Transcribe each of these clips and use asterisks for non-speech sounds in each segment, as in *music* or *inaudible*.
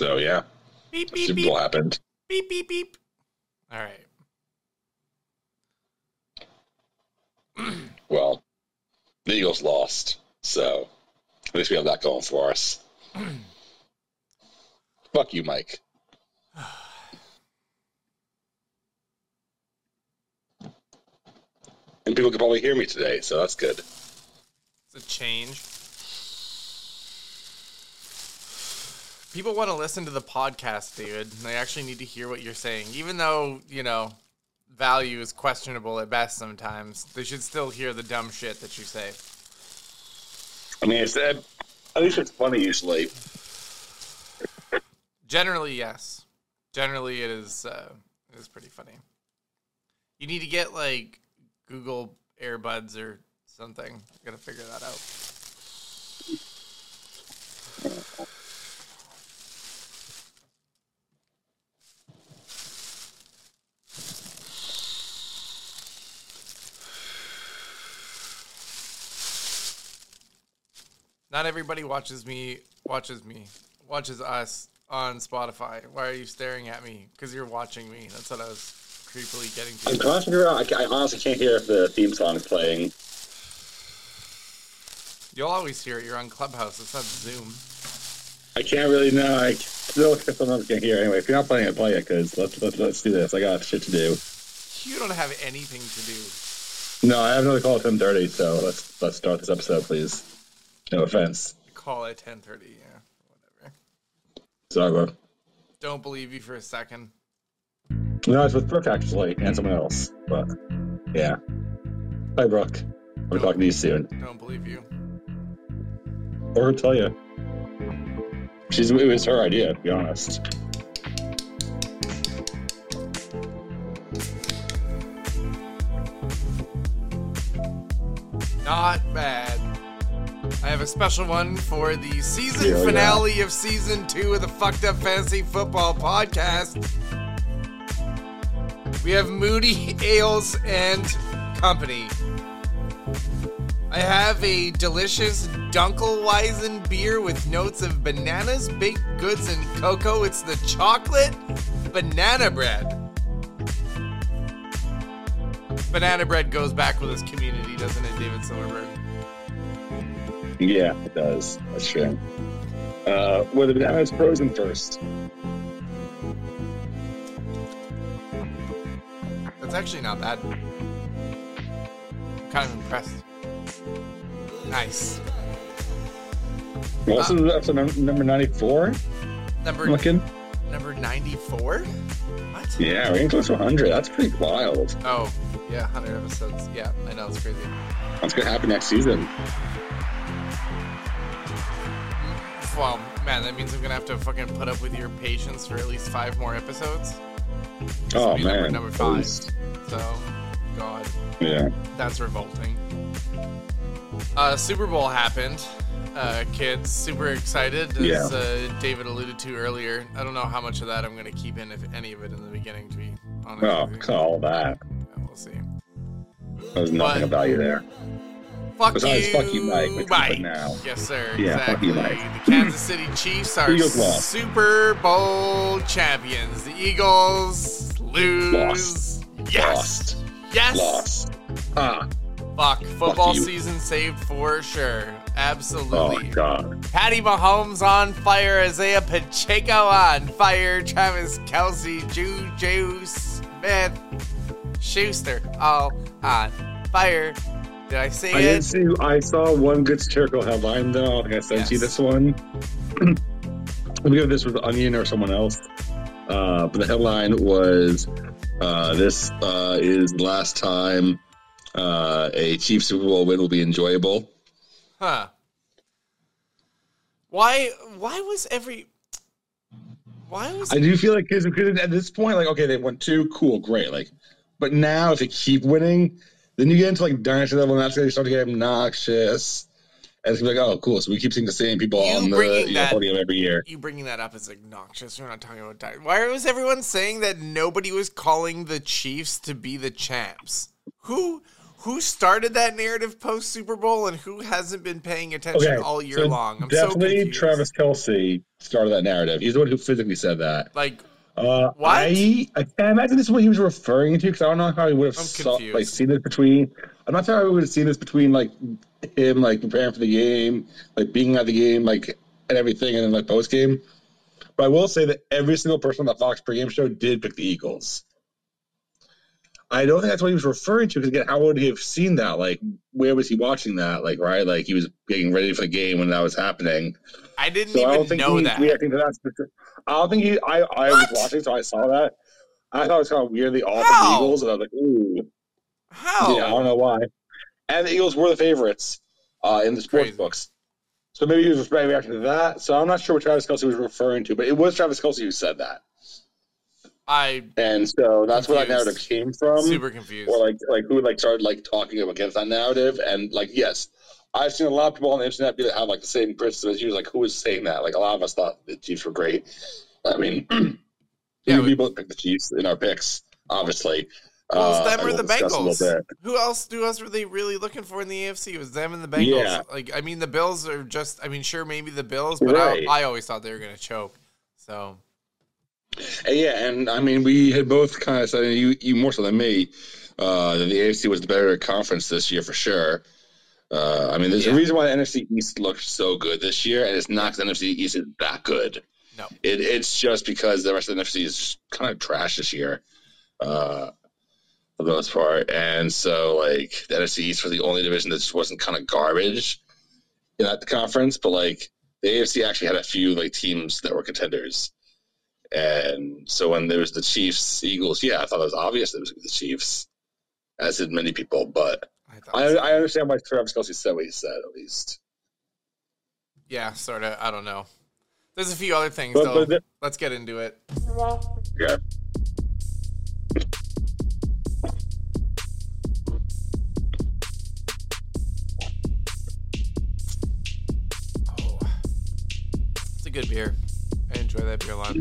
So yeah, Beep beep Super beep Bowl happened. beep beep beep. All right. *clears throat* Well, the Eagles lost, so at least we have that going for us. *clears throat* Fuck you, Mike. *sighs* And people can probably hear me today, so that's good. It's a change. People want to listen to the podcast, David. They actually need to hear what you're saying. Even though, you know, value is questionable at best sometimes, they should still hear the dumb shit that you say. I mean, it's, at least it's funny usually. Generally, yes. Generally, it is. Uh, it is pretty funny. You need to get like Google Airbuds or something. I Got to figure that out. Not everybody watches me. Watches me. Watches us on Spotify. Why are you staring at me? Because you're watching me. That's what I was creepily getting to. I'm trying to figure out. I, I honestly can't hear if the theme song is playing. You'll always hear it. You're on Clubhouse. It's not Zoom. I can't really know. I still sometimes can't hear. Anyway, if you're not playing it, play it because let's, let's let's do this. I got shit to do. You don't have anything to do. No, I have another call at ten thirty, so let's let's start this episode, please. No offense. Call at 10:30. Yeah, whatever. Sorry, bro. Don't believe you for a second. No, it's with Brooke actually, and someone else. But yeah. Hi, Brooke. I'll be talking to you soon. Don't believe you. Or tell you. She's it was her idea, to be honest. Not bad. I have a special one for the season Yeah, yeah. finale of season two of the Fucked Up Fantasy Football podcast. We have Moody Ales and Company. I have a delicious Dunkelweizen beer with notes of bananas, baked goods, and cocoa. It's the chocolate banana bread. Banana bread goes back with this community, doesn't it, David Silverberg? Yeah, it does. That's true. Uh, were the bananas frozen first? That's actually not bad. I'm kind of impressed. Nice. What's episode num- number ninety-four. Number Looking. number 94? What? Yeah, we're getting close to hundred. That's pretty wild. Oh, yeah, 100 episodes. Yeah, I know, it's crazy. What's gonna happen next season? Well, man, that means I'm gonna have to fucking put up with your patience for at least five more episodes. Oh number, man, number five. So, God, Yeah. that's revolting. Uh, Super Bowl happened. Uh, kids, super excited, as Yeah. uh, David alluded to earlier. I don't know how much of that I'm gonna keep in, if any of it, in the beginning. To be honest, Oh, call that. Yeah, we'll see. There's nothing But- of value there. Fuck Besides, you, fuck you, Mike, which Mike. now. Yes, sir. Yeah, fuck you, Mike. The Kansas City Chiefs *laughs* are Super Bowl champions. The Eagles lose. Lost. Yes. Lost. Yes. Lost. Ah. Fuck. Football you. season saved for sure. Absolutely. Oh god. Patty Mahomes on fire. Isaiah Pacheco on fire. Travis Kelce, Juju Smith, Schuster all on fire. Did I say I it? didn't see. I saw one good satirical headline though. I think I sent you this one. I forget if this was Onion or someone else. Uh, but the headline was, uh, "This uh, is the last time uh, a Chiefs Super Bowl win will be enjoyable." Huh. Why why was every why was I do feel like because at this point, like, okay, they won two, cool, great, like, but now if they keep winning, then you get into like dynasty level, and that's when they start to get obnoxious. And it's like, oh, cool. So we keep seeing the same people You on the you know, that- podium every year. you bringing that up is obnoxious. We're not talking about di- Why was everyone saying that nobody was calling the Chiefs to be the champs? Who who started that narrative post Super Bowl and who hasn't been paying attention Okay, all year so long? I'm Definitely confused. Travis Kelce started that narrative. He's the one who physically said that. Like, Uh? I, I can't imagine this is what he was referring to because I don't know how he would have saw, like seen this between. I'm not sure how he would have seen this between like him like preparing for the game, like being at the game, like and everything, and then like post game. But I will say that every single person on the Fox pregame show did pick the Eagles. I don't think that's what he was referring to because again, how would he have seen that? Like, where was he watching that? Like, right? Like he was getting ready for the game when that was happening. I didn't So I don't even think know he's that. reacting to that. specific- I don't think he. I I What? was watching, so I saw that. I thought it was kind of weirdly off the Eagles, and I was like, ooh, How? yeah, I don't know why. And the Eagles were the favorites uh, in the sports Crazy. books. So maybe he was reacting to that. So I'm not sure what Travis Kelce was referring to, but it was Travis Kelce who said that, I and so that's where that narrative came from. super confused. or like like who like started like talking against that narrative and like yes i've seen a lot of people on the internet be that have like the same criticism as you like who was saying that like a lot of us thought the chiefs were great i mean *clears throat* Yeah, we- both picked the chiefs in our picks obviously Well, it's Uh, them I or the discuss a little Bengals. Who else? Who else were they really looking for in the AFC? It was them and the Bengals. Yeah. Like, I mean, the Bills are just. I mean, sure, maybe the Bills, but Right. I, I always thought they were going to choke. So And yeah and i mean we had both kind of said you, you more so than me uh that the afc was the better conference this year for sure uh, I mean, there's Yeah. a reason why the NFC East looks so good this year, and it's not because the NFC East is that good. No. It, it's just because the rest of the NFC is kind of trash this year, uh, for the most part. And so, like, the NFC East was the only division that just wasn't kind of garbage in that conference. But, like, the AFC actually had a few, like, teams that were contenders. And so when there was the Chiefs, Eagles, yeah, I thought it was obvious it was the Chiefs, as did many people. But I I, I understand why Travis Kelce said what he said, at least. yeah, sort of. I don't know. There's a few other things But, though. but Let's get into it. yeah. Oh, it's a good beer. I enjoy that beer a lot.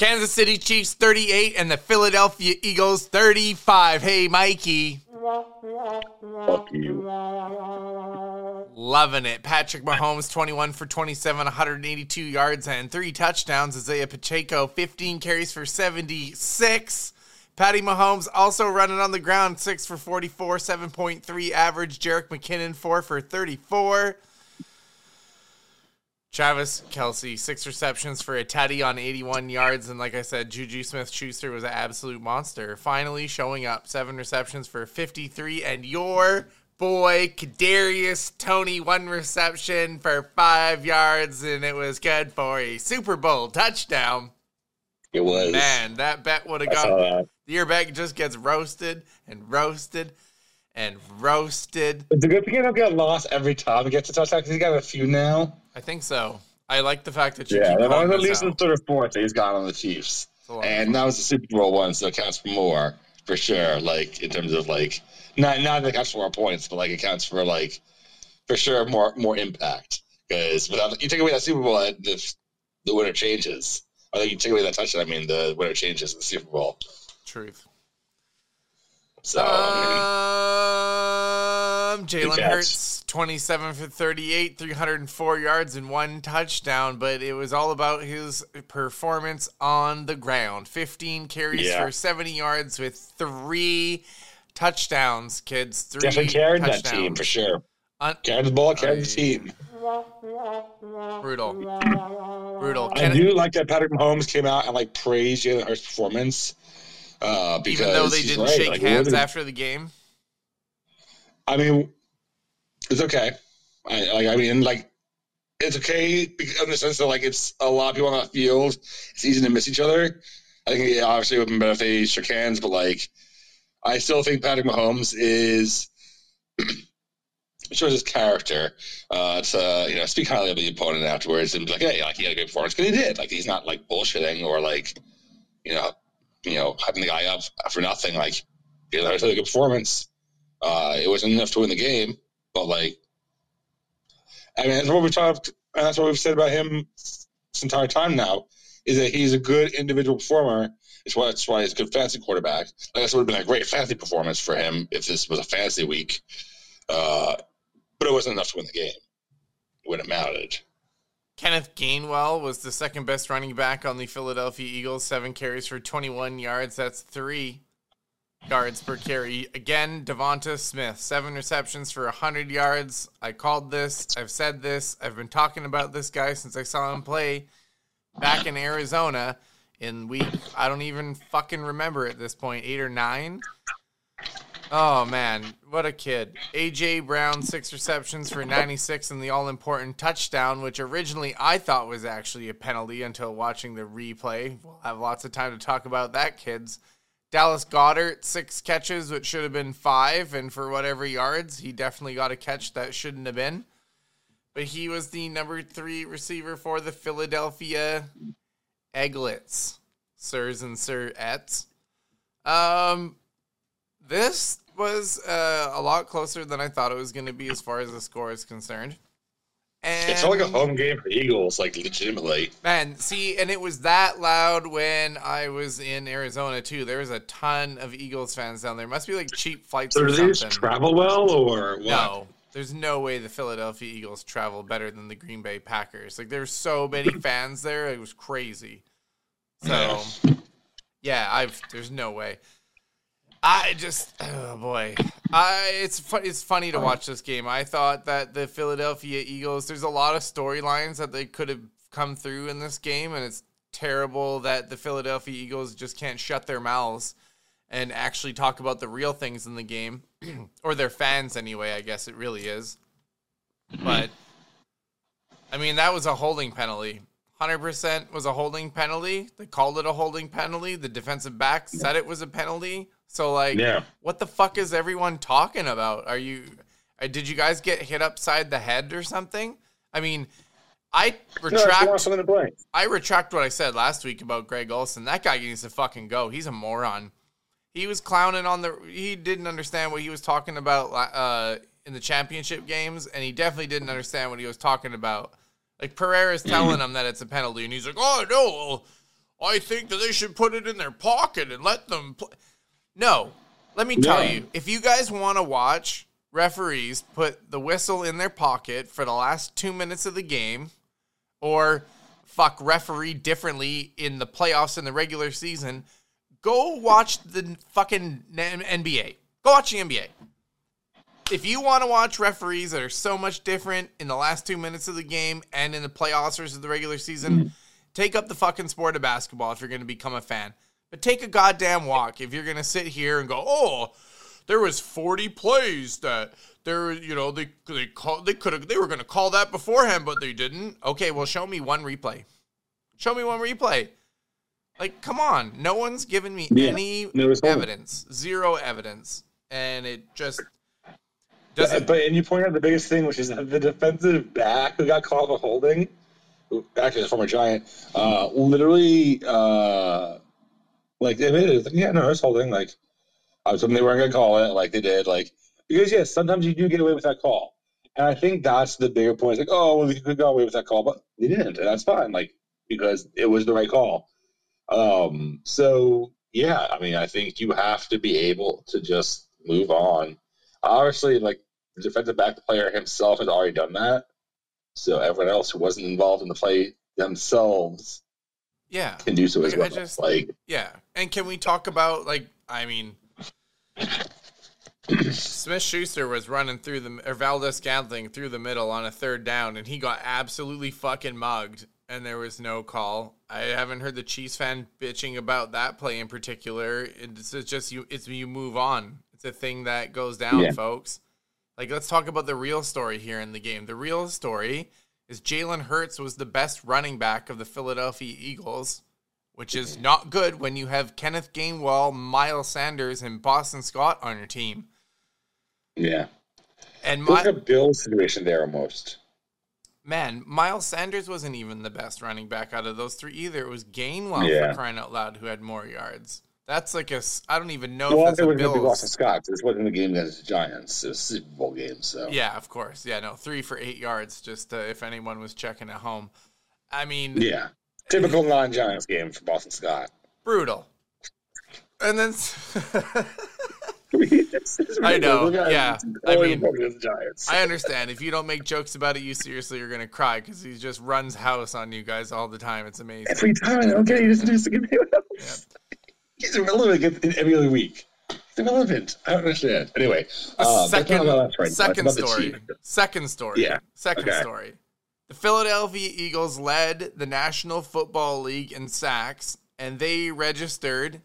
Kansas City Chiefs 38 and the Philadelphia Eagles 35. Hey, Mikey. Fuck you. Loving it. Patrick Mahomes, 21 for 27, 182 yards and three touchdowns. Isaiah Pacheco, 15 carries for 76. Patty Mahomes also running on the ground, 6 for 44, 7.3 average. Jerick McKinnon, 4 for 34. Travis Kelce, six receptions for a teddy on 81 yards. And like I said, Juju Smith Schuster was an absolute monster. Finally showing up, seven receptions for 53. And your boy, Kadarius Toney, one reception for five yards. And it was good for a Super Bowl touchdown. It was. Man, that bet would have gone. Your bet just gets roasted and roasted and roasted. It's a good thing I don't get lost every time he gets a touchdown because he's got a few now. I think so. I like the fact that you Yeah, keep that was at least the third or fourth that he's got on the Chiefs. It's a lot. And that was the Super Bowl one, so it counts for more for sure. Like in terms of like not not that it counts for more points, but like it counts for like for sure more more impact. Because without you take away that Super Bowl, the the winner changes. I think you take away that touchdown, I mean the winner changes in the Super Bowl. Truth. So Um, Jalen catch. Hurts, 27 for 38, 304 yards and one touchdown, but it was all about his performance on the ground. 15 carries Yeah. for 70 yards with three touchdowns, kids. Three definitely carried that team for sure. Un- Carried the ball, carried the team. brutal. *laughs* Brutal. I Ken- do like that Patrick Mahomes came out and like praised Jalen Hurts' performance. Uh, because even though they didn't right. shake Like, hands after the game. I mean, it's okay. I like. I mean, like, it's okay because- in the sense that like it's a lot of people on that field. It's easy to miss each other. I think yeah, obviously it would have been better if they shook hands, but like, I still think Patrick Mahomes is *clears throat* shows his character uh, to you know speak highly of the opponent afterwards and be like, hey, like he had a good performance because he did. Like he's not like bullshitting or like you know you know hyping the guy up for nothing. Like he had a good performance. Uh, it wasn't enough to win the game, but like, I mean, that's what we talked, and that's what we've said about him this entire time now is that he's a good individual performer. It's why that's why he's a good fantasy quarterback. Like this would have been a great fantasy performance for him if this was a fantasy week. Uh, but it wasn't enough to win the game when it mattered. Kenneth Gainwell was the second best running back on the Philadelphia Eagles, seven carries for 21 yards. That's three yards per carry. Again, Devonta Smith, seven receptions for 100 yards. I called this. I've said this. I've been talking about this guy since I saw him play back in Arizona in week, I don't even fucking remember at this point, eight or nine. Oh man, what a kid. AJ Brown, six receptions for 96 and the all important touchdown, which originally I thought was actually a penalty until watching the replay. We'll have lots of time to talk about that, kids. Dallas Goedert six catches, which should have been five, and for whatever yards, he definitely got a catch that shouldn't have been. But he was the number three receiver for the Philadelphia Egglets, sirs and sirettes. Um, this was uh, a lot closer than I thought it was going to be as far as the score is concerned. And, it felt like a home game for Eagles, like legitimately. Man, see, and it was that loud when I was in Arizona too. There was a ton of Eagles fans down there. Must be like cheap flights so or something. Do travel well or what? No, there's no way the Philadelphia Eagles travel better than the Green Bay Packers. Like there's so many *laughs* fans there, it was crazy. So, yeah, I've there's no way. I just, oh boy, I it's fun, it's funny to watch this game. I thought that the Philadelphia Eagles, there's a lot of storylines that they could have come through in this game, and it's terrible that the Philadelphia Eagles just can't shut their mouths and actually talk about the real things in the game, *clears throat* or their fans anyway. I guess it really is, but I mean that was a holding penalty. 100% was a holding penalty. They called it a holding penalty. The defensive back said it was a penalty. So like, yeah. what the fuck is everyone talking about? Are you? Uh, did you guys get hit upside the head or something? I mean, I retract. No, I retract what I said last week about Greg Olsen. That guy needs to fucking go. He's a moron. He was clowning on the. He didn't understand what he was talking about uh, in the championship games, and he definitely didn't understand what he was talking about. Like Pereira's telling *clears throat* him that it's a penalty, and he's like, "Oh no, I think that they should put it in their pocket and let them play." No. Let me tell you, if you guys want to watch referees put the whistle in their pocket for the last two minutes of the game, or fuck referee differently in the playoffs in the regular season, go watch the fucking NBA. Go watch the NBA. If you want to watch referees that are so much different in the last two minutes of the game and in the playoffs versus the regular season, mm-hmm. take up the fucking sport of basketball if you're going to become a fan. But take a goddamn walk if you're gonna sit here and go, oh, there was 40 plays that there, you know, they they call they could have they were gonna call that beforehand, but they didn't. Okay, well, show me one replay. Show me one replay. Like, come on, no one's given me yeah, any evidence, zero evidence, and it just doesn't. But and you point out the biggest thing, which is the defensive back who got called for holding, actually, the former Giant, uh, literally. Uh, like if it is, yeah, no, it's holding. Like I was hoping they weren't gonna call it, like they did. Like because yes, sometimes you do get away with that call, and I think that's the bigger point. It's like, oh, well, you could go away with that call, but they didn't, and that's fine. Like because it was the right call. Um. So yeah, I mean, I think you have to be able to just move on. Obviously, like the defensive back player himself has already done that. So everyone else who wasn't involved in the play themselves yeah can do so as well. Just, like yeah, and can we talk about like I mean, Smith Schuster was running through the or Valdes-Scantling through the middle on a third down, and he got absolutely fucking mugged, and there was no call. I haven't heard the Chiefs fan bitching about that play in particular. It's just you. It's you move on. It's a thing that goes down, yeah. folks. Like let's talk about the real story here in the game. The real story is Jalen Hurts was the best running back of the Philadelphia Eagles, which is not good when you have Kenneth Gainwell, Miles Sanders, and Boston Scott on your team. Yeah. And my, like a Bill situation there almost. Man, Miles Sanders wasn't even the best running back out of those three either. It was Gainwell yeah. for crying out loud who had more yards. That's like a. I don't even know well, if that's it was a Bills. Boston Scott. This wasn't the game against the Giants. It was a Super Bowl game. So yeah, of course. Yeah, no, three for eight yards. Just uh, if anyone was checking at home. I mean, Yeah. Typical non Giants game for Boston Scott. brutal. And then *laughs* I know, ridiculous. Look at yeah. I mean. I understand if you don't make jokes about it, you seriously are gonna cry because he just runs house on you guys all the time. It's amazing. Every time, okay, he doesn't do this again. He's irrelevant every other week. He's irrelevant. I don't understand. Anyway, uh, second, not about us right second story. Second story. Yeah. Second Okay. story. The Philadelphia Eagles led the National Football League in sacks, and they registered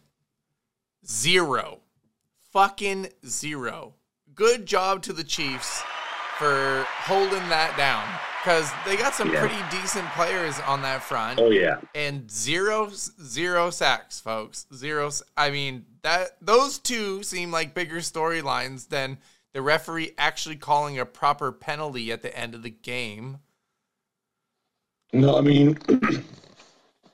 zero. Fucking zero. Good job to the Chiefs for holding that down because they got some Yeah. pretty decent players on that front Oh yeah, and zero zero sacks, folks. Zero. I mean that those two seem like bigger storylines than the referee actually calling a proper penalty at the end of the game. No, I mean, *clears throat*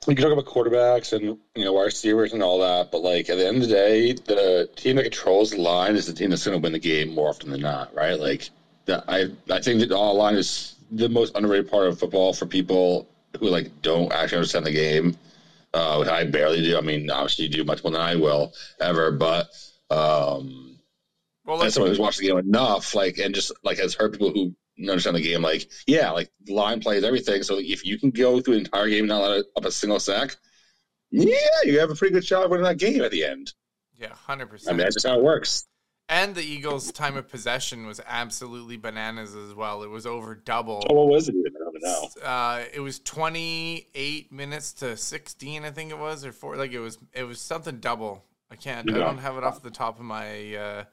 we can talk about quarterbacks and you know wide receivers and all that, but like at the end of the day, the team that controls the line is the team that's going to win the game more often than not, right? Like, I I think that all line is the most underrated part of football for people who like don't actually understand the game. Uh, which I barely do. I mean, obviously, you do much more than I will ever, but um, Well, as someone who's watched the game enough, like, and just like has heard people who understand the game, like, yeah, like the line plays everything. So if you can go through the entire game and not let up a single sack, yeah, you have a pretty good shot of winning that game at the end. yeah, hundred percent. I mean, that's just how it works. And the Eagles' time of possession was absolutely bananas as well. It was over double. Oh, what was it even? I don't know. Uh, it was 28 minutes to 16, I think it was, or four. Like it was, it was something double. I can't. I don't have it off the top of my uh,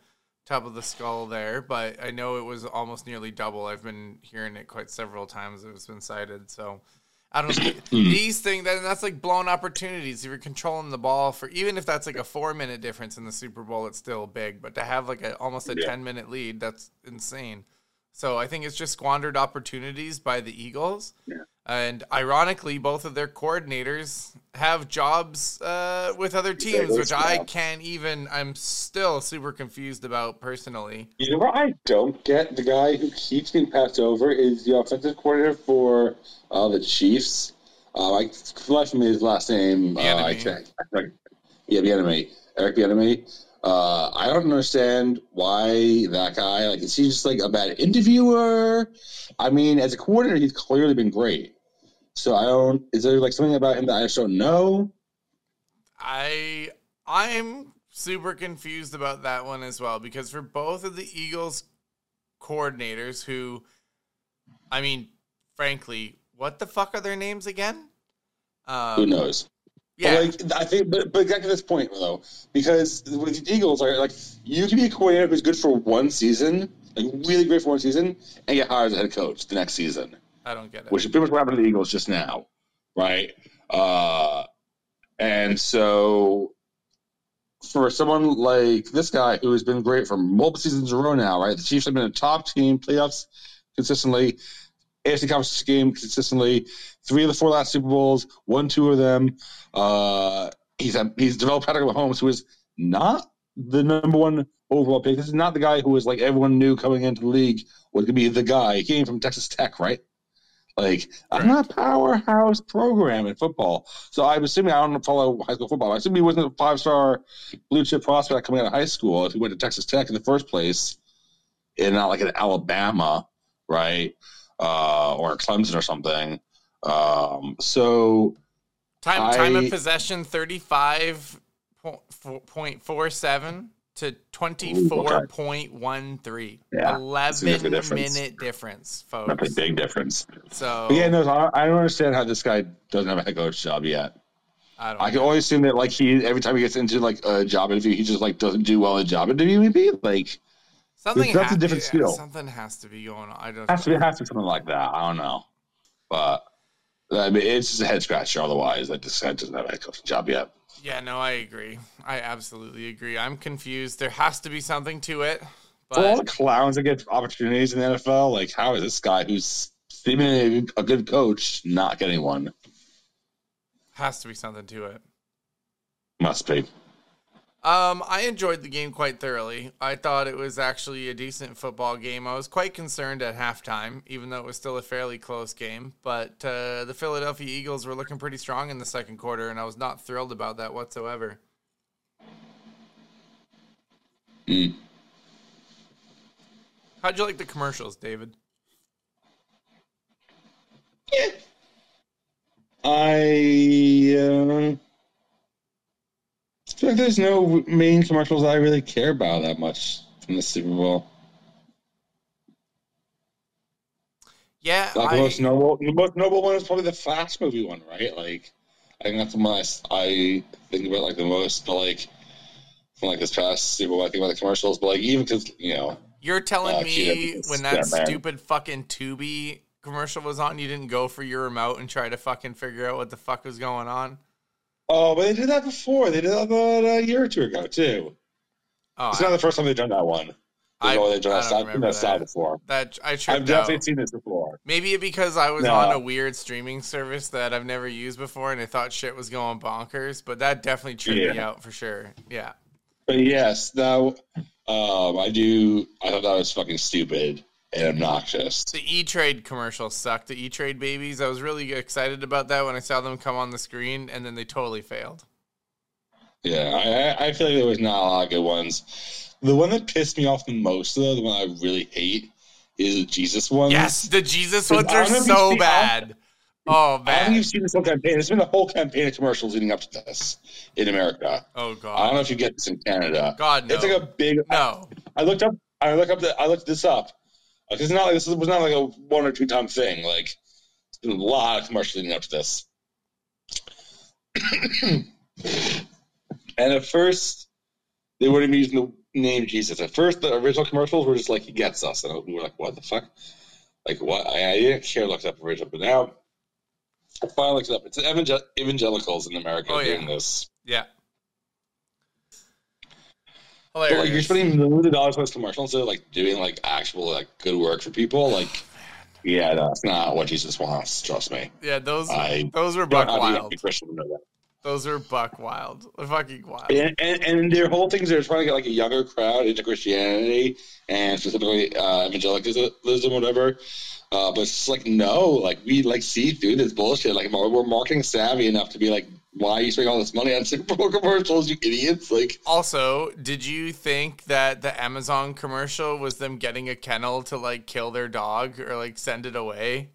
top of the skull there, but I know it was almost nearly double. I've been hearing it quite several times. It's been cited. So I don't know. *clears throat* Mm. These things, that, that's like blown opportunities. If you're controlling the ball for even if that's like a four minute difference in the Super Bowl, it's still big. But to have like a almost a Yeah. 10 minute lead, that's insane. So I think it's just squandered opportunities by the Eagles. Yeah. And ironically, both of their coordinators have jobs uh, with other teams, which I can't even. I'm still super confused about personally. You know what I don't get? The guy who keeps getting passed over is the offensive coordinator for uh, the Chiefs. Uh, I, the me, his last name, uh, I can't. Yeah, Bieniemy. Eric Bieniemy. Uh, I don't understand why that guy. Like, is he just like a bad interviewer? I mean, as a coordinator, he's clearly been great. So I don't. Is there like something about him that I just don't know? I I'm super confused about that one as well because for both of the Eagles coordinators who I mean, frankly, what the fuck are their names again? Um, Who knows? Yeah. But like I think, but but back to this point though, because with the Eagles, are like you can be a coordinator who's good for one season, like really great for one season, and get hired as a head coach the next season, I don't get it. which is pretty much what happened to the Eagles just now, right? Uh, and so for someone like this guy who has been great for multiple seasons in a row now, right? The Chiefs have been a top team, playoffs consistently, AFC conference game consistently, three of the four last Super Bowls, won two of them. Uh, he's he's developed Patrick Mahomes, who is not the number one overall pick. This is not the guy who was like everyone knew coming into the league was going to be the guy. He came from Texas Tech, right? Like I'm not a powerhouse program in football, so I'm assuming I don't follow high school football. I assume he wasn't a five star blue chip prospect coming out of high school if he went to Texas Tech in the first place, and not like an Alabama, right? Uh, or Clemson or something. Um, so time time of possession 35.47 to 24.13. Yeah, 11 significant difference. minute difference, folks. that's a big difference. So But yeah, no, I I don't understand how this guy doesn't have a head coach job yet. I don't I can know. always assume that like he every time he gets into like a job interview, he just like doesn't do well in a job interview. Maybe like something that's a different yeah, skill. Something has to be going on. I don't has to be, it has to be something like that. I don't know, but I mean, it's just a head scratcher. Otherwise, like this guy doesn't have a head coaching job yet. Yeah, no, I agree. I absolutely agree. I'm confused. There has to be something to it. For all the clowns that get opportunities in the NFL, like how is this guy who's seemingly a good coach not getting one? has to be something to it. Must be. Um, I enjoyed the game quite thoroughly. I thought it was actually a decent football game. I was quite concerned at halftime, even though it was still a fairly close game. But uh, the Philadelphia Eagles were looking pretty strong in the second quarter, and I was not thrilled about that whatsoever. Mm. How'd you like the commercials, David? Yeah. I uh, like there's no main commercials I really care about that much from the Super Bowl. Yeah, Like I, the most noble, the most noble one is probably the Flash movie one, right? Like, I think that's the one I, think about like the most. But like, from like this past Super Bowl, I think about the commercials. But like, even because you know, you're telling Uh, me when that yeah, man. stupid fucking Tubi commercial was on, you didn't go for your remote and try to fucking figure out what the fuck was going on? Oh, but they did that before. They did that about a year or two ago too. Oh, It's I- not the first time they've done that one. I- they've done I that don't style, remember that style before. that I I've definitely out. seen this before. Maybe because I was No. on a weird streaming service that I've never used before and I thought shit was going bonkers, but that definitely tripped me out for sure. Yeah. But yes, now um, I do. I thought that was fucking stupid and obnoxious. The E Trade commercial sucked. The E Trade babies. I was really excited about that when I saw them come on the screen, and then they totally failed. Yeah, I, I- I feel like there was not a lot of good ones. The one that pissed me off the most, though, the one I really hate, is the Jesus ones. Yes, the Jesus ones are don't know if you've so bad. Oh I don't man. you've seen this whole campaign. There's been a whole campaign of commercials leading up to this in America. Oh god, I don't know if you get this in Canada. God no. It's like a big. no. I looked up. I looked up. The, I looked this up. Like, it's not like this was not like a one or two time thing. Like it's been a lot of commercials leading up to this. and at first, they weren't even using the name Jesus. At first, the original commercials were just like he gets us, and we were like, "What the fuck?" Like what? I, I didn't care. Looked up original, but now I finally looked it up. It's evangel- evangelicals in America Oh, yeah. doing this. Yeah. But like you're spending millions of dollars on this commercial instead of like doing like actual like good work for people. Like, yeah, that's not what Jesus wants. Trust me. Yeah, those I those were buck wild. be a Christian know that. Those are buck wild. They're fucking wild. And, and, and their whole thing is they're trying to get like a younger crowd into Christianity and specifically uh, evangelicalism, whatever. Uh, but it's just like no, like we like see through this bullshit. Like we're marketing savvy enough to be like, why are you spending all this money on Super Bowl commercials, you idiots? Like, Also, did you think that the Amazon commercial was them getting a kennel to like kill their dog or like send it away?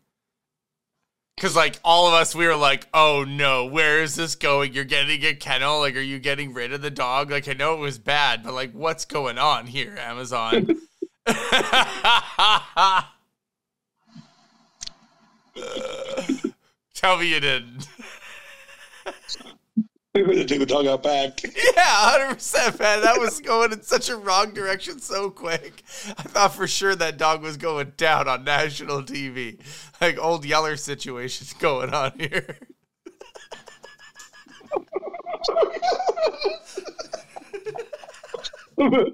Cause like all of us, we were like, "Oh no, where is this going? You're getting a kennel? Like, are you getting rid of the dog? Like, I know it was bad, but like, what's going on here, Amazon?" *laughs* *laughs* Tell me you didn't. *laughs* we're gonna take the dog out back. Yeah, hundred percent, man. That was going in such a wrong direction so quick. I thought for sure that dog was going down on national TV, like old Yeller situations *laughs* going on here. *laughs*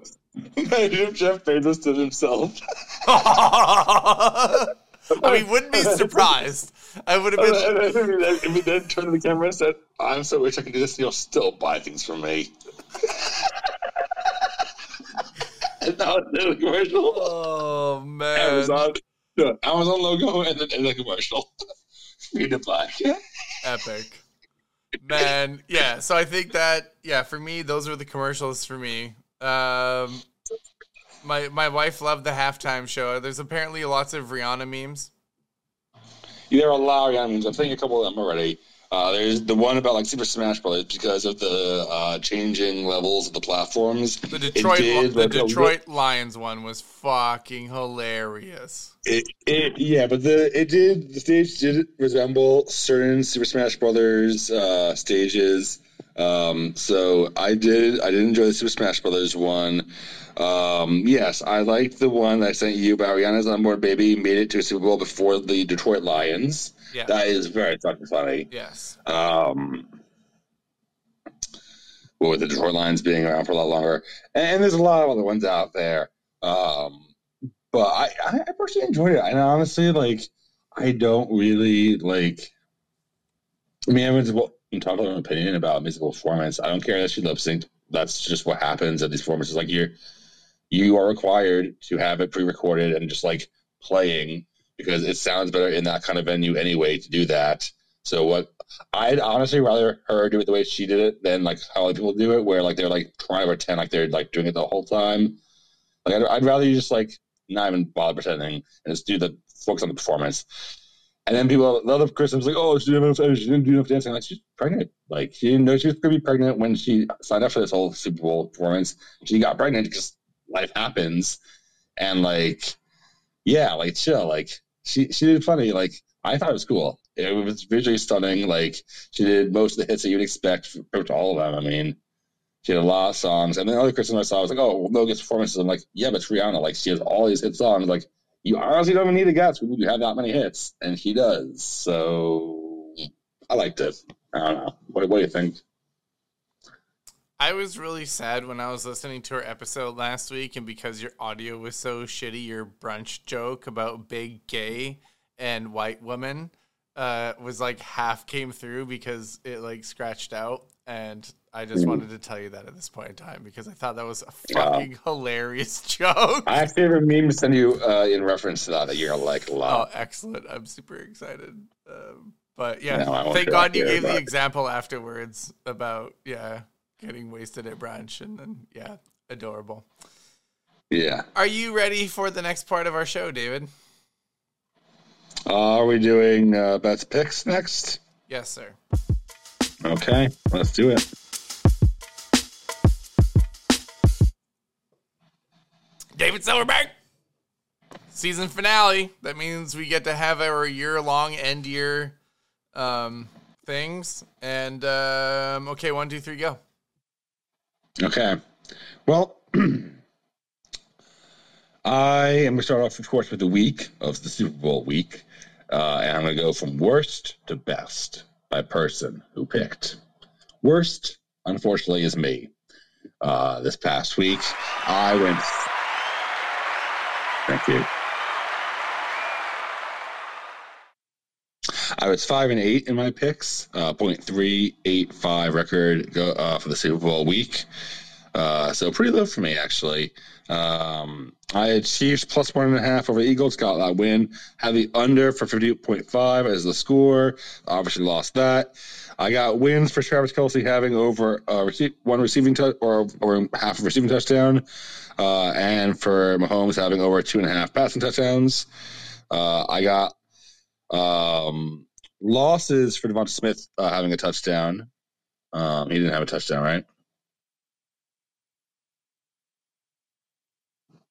Imagine if Jeff Bezos did himself. *laughs* I mean, wouldn't be *laughs* surprised. I would have been. *laughs* If he then turned to the camera and said, I'm so rich I can do this, and you'll still buy things from me. *laughs* and that was the commercial. Oh man, Amazon, the Amazon logo and then and the commercial. Read it back. epic, man. Yeah, so I think that yeah, for me, those were the commercials for me. Um, my my wife loved the halftime show. There's apparently lots of Rihanna memes. There are a lot of Rihanna memes. I'm thinking a couple of them already. Uh, there's the one about like Super Smash Brothers because of the uh, changing levels of the platforms. The Detroit did, the like, a Lions one was fucking hilarious. It, it yeah, but the it did the stage did resemble certain Super Smash Brothers uh, stages. Um, so I did I did enjoy the Super Smash Brothers one. Um, yes, I liked the one that I sent you about Rihanna's Unborn Baby made it to a Super Bowl before the Detroit Lions. Yeah. That is very fucking funny. yes. Um, well, with the Detroit Lions being around for a lot longer, and, there's a lot of other ones out there. Um, but I, I, I personally enjoyed it. And honestly, like, I don't really like. I mean, everyone's well, entitled to an opinion about musical performance. I don't care that she lip synced that's just what happens at these performances. Like you're you are required to have it pre-recorded and just like playing because it sounds better in that kind of venue anyway to do that. So what I'd honestly rather her do it the way she did it than like how other people do it, where like they're like trying to pretend like they're like doing it the whole time. Like I'd, I'd rather you just like not even bother pretending and just do the focus on the performance. And then people, the other Kristen was like, "Oh, she didn't, she didn't do enough dancing." Like she's pregnant. Like she didn't know she was going to be pregnant when she signed up for this whole Super Bowl performance. She got pregnant because life happens, and like, yeah, like chill. Like she she did funny. Like I thought it was cool. It was visually stunning. Like she did most of the hits that you'd expect for all of them. I mean, she had a lot of songs. And then the other Kristen I saw was like, "Oh, well, no gets performances." I'm like, "Yeah, but Rihanna. Like she has all these hit songs. Like you honestly don't even need a guess. We have that many hits, and she does. So I liked it. I don't know. What, what do you think? I was really sad when I was listening to our episode last week, and because your audio was so shitty, your brunch joke about big gay and white woman uh, was like half came through because it like scratched out, and I just mm-hmm. wanted to tell you that at this point in time because I thought that was a fucking hilarious *laughs* joke. I actually have favorite meme to send you uh, in reference to that that you're like a lot. Oh, excellent! I'm super excited. Um, but yeah, no, thank God you gave the example afterwards about yeah getting wasted at brunch and then yeah, adorable. Yeah. Are you ready for the next part of our show, David? Uh, are we doing uh, best picks next? Yes, sir. Okay, let's do it. David Silverberg. Season finale. That means we get to have our year long end year um, things. And um, okay, one, two, three, go. Okay. Well, *clears throat* I am going to start off, of course, with the week of the Super Bowl week. Uh, and I'm going to go from worst to best by person who picked. Worst, unfortunately, is me. Uh, this past week, I went Thank you. I was five and eight in my picks, uh, 0.385 record go, uh, for the Super Bowl week. Uh, so pretty low for me, actually. Um, I had Chiefs plus one and a half over Eagles, got that win. Had the under for 58.5 as the score. Obviously lost that. I got wins for Travis Kelce having over rece- one receiving touch or, or half a receiving touchdown uh, and for Mahomes having over two and a half passing touchdowns. Uh, I got um, losses for Devonta Smith uh, having a touchdown. Um, he didn't have a touchdown, right?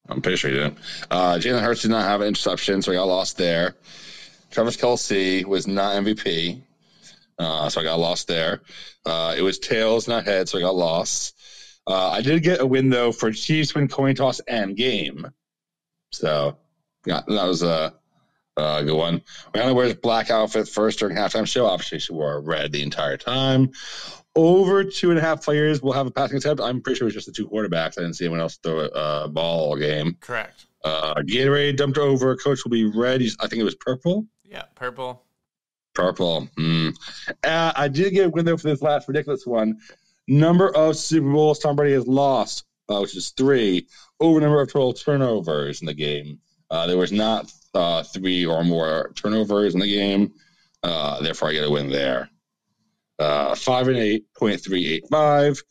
I'm pretty sure he didn't. Uh, Jalen Hurts did not have an interception, so I got lost there. Travis Kelce was not MVP, uh, so I got lost there. Uh, it was tails, not heads, so I got lost. Uh, I did get a win though for Chiefs win coin toss and game. So yeah, that was a, a good one. Rihanna wears black outfit first during halftime show. Obviously, she wore red the entire time. Over two and a half players will have a passing attempt. I'm pretty sure it was just the two quarterbacks. I didn't see anyone else throw a ball all game. Correct. Uh, Gatorade dumped over. Coach will be red. I think it was purple. Yeah, purple. Purple. Mm. Uh, I did get a win though for this last ridiculous one. Number of Super Bowls Tom Brady has lost, uh, which is three, over number of total turnovers in the game. Uh, there was not uh, three or more turnovers in the game. Uh, therefore, I get a win there. Uh, five and eight point three eight five,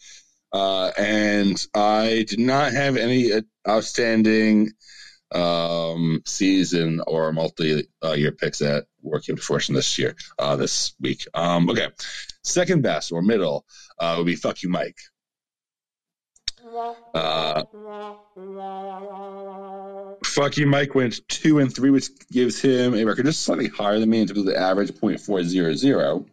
uh, and I did not have any outstanding um, season or multi-year picks that were came to fruition this year, this week. Um, okay, second best or middle uh, would be "Fuck You, Mike." Uh, "Fuck You, Mike" went two and three, which gives him a record just slightly higher than me in terms of the average .400.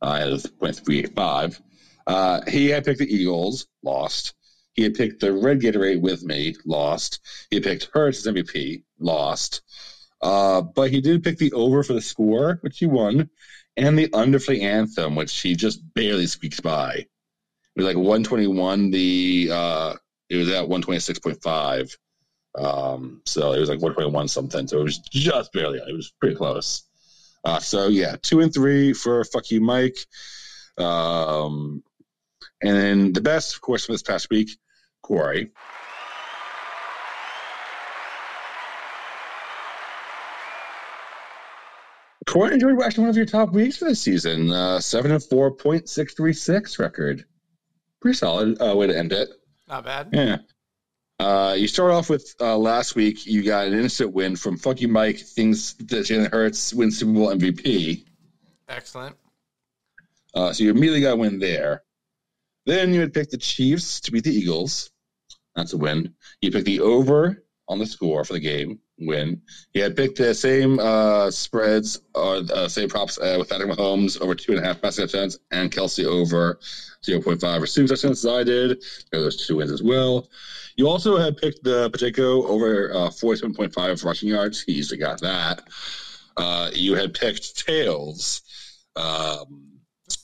I had .385. Uh, he had picked the Eagles, lost. He had picked the Red Gatorade with me, lost. He had picked Hurts as MVP, lost. Uh, but he did pick the over for the score, which he won and the under for the anthem, which he just barely squeaks by. Was like 121. The uh, it was at 126.5. Um, so it was like 121 something. So it was just barely. It was pretty close. Uh, so yeah, two and three for fuck you, Mike. Um, And then the best, of course, from this past week, Corey. Corey enjoyed actually one of your top weeks for this season. Uh, seven and four point six three six record. Pretty solid uh, way to end it. Not bad. Yeah. Uh, you start off with uh, last week. You got an instant win from Funky Mike. Things that Jalen Hurts wins Super Bowl MVP. Excellent. Uh, so you immediately got a win there. Then you had picked the Chiefs to beat the Eagles. That's a win. You picked the over on the score for the game. Win. You had picked the same uh, spreads or uh, same props uh, with Patrick Mahomes over two and a half passing touchdowns and Kelce over 0.5 receiving touchdowns as I did. There those two wins as well. You also had picked the Pacheco over uh, 47.5 rushing yards. He easily got that. Uh, you had picked Tails. Um,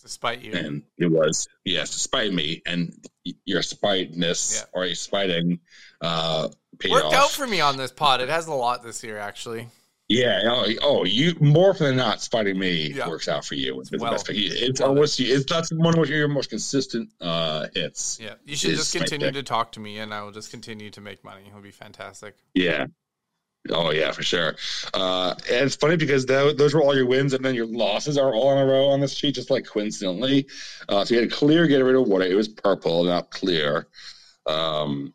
Despite you. and it was yes, despite me and your spiteness Yeah. or a spiting uh paid Worked off. out for me on this pod. It has a lot this year, actually. yeah oh, oh you more often than not spiting me Yeah. works out for you it's the best pick. it's almost it's that's one of your most consistent uh hits Yeah. You should just continue to talk to me, and I will just continue to make money. It'll be fantastic. yeah Oh yeah, for sure. Uh, and it's funny because tho- those were all your wins, and then your losses are all in a row on this sheet, just like coincidentally. Uh, so you had a clear get rid of water. It was purple, not clear. Um,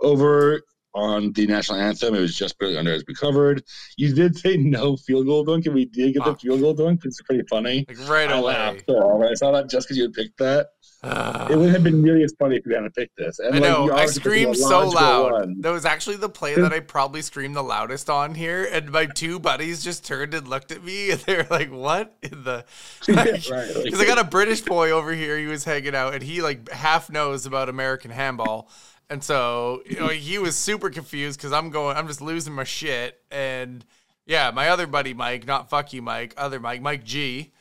over on the national anthem, it was just barely under as we covered. You did say no field goal dunk, and we did get the field goal dunk. It's pretty funny. Like right I away. laughed so I saw that just because you had picked that. Ah. It would have been nearly as funny if you hadn't picked this. And I know. you I screamed so loud. one. That was actually the play that I probably screamed the loudest on here, and my two buddies just turned and looked at me, *laughs* and they were like, "What in the?" *laughs* right. like- Because I got a British boy over here. He was hanging out, and he like half knows about American handball, and so you know he was super confused because I'm going, I'm just losing my shit, and yeah, my other buddy Mike, not fuck you Mike, other Mike, Mike G.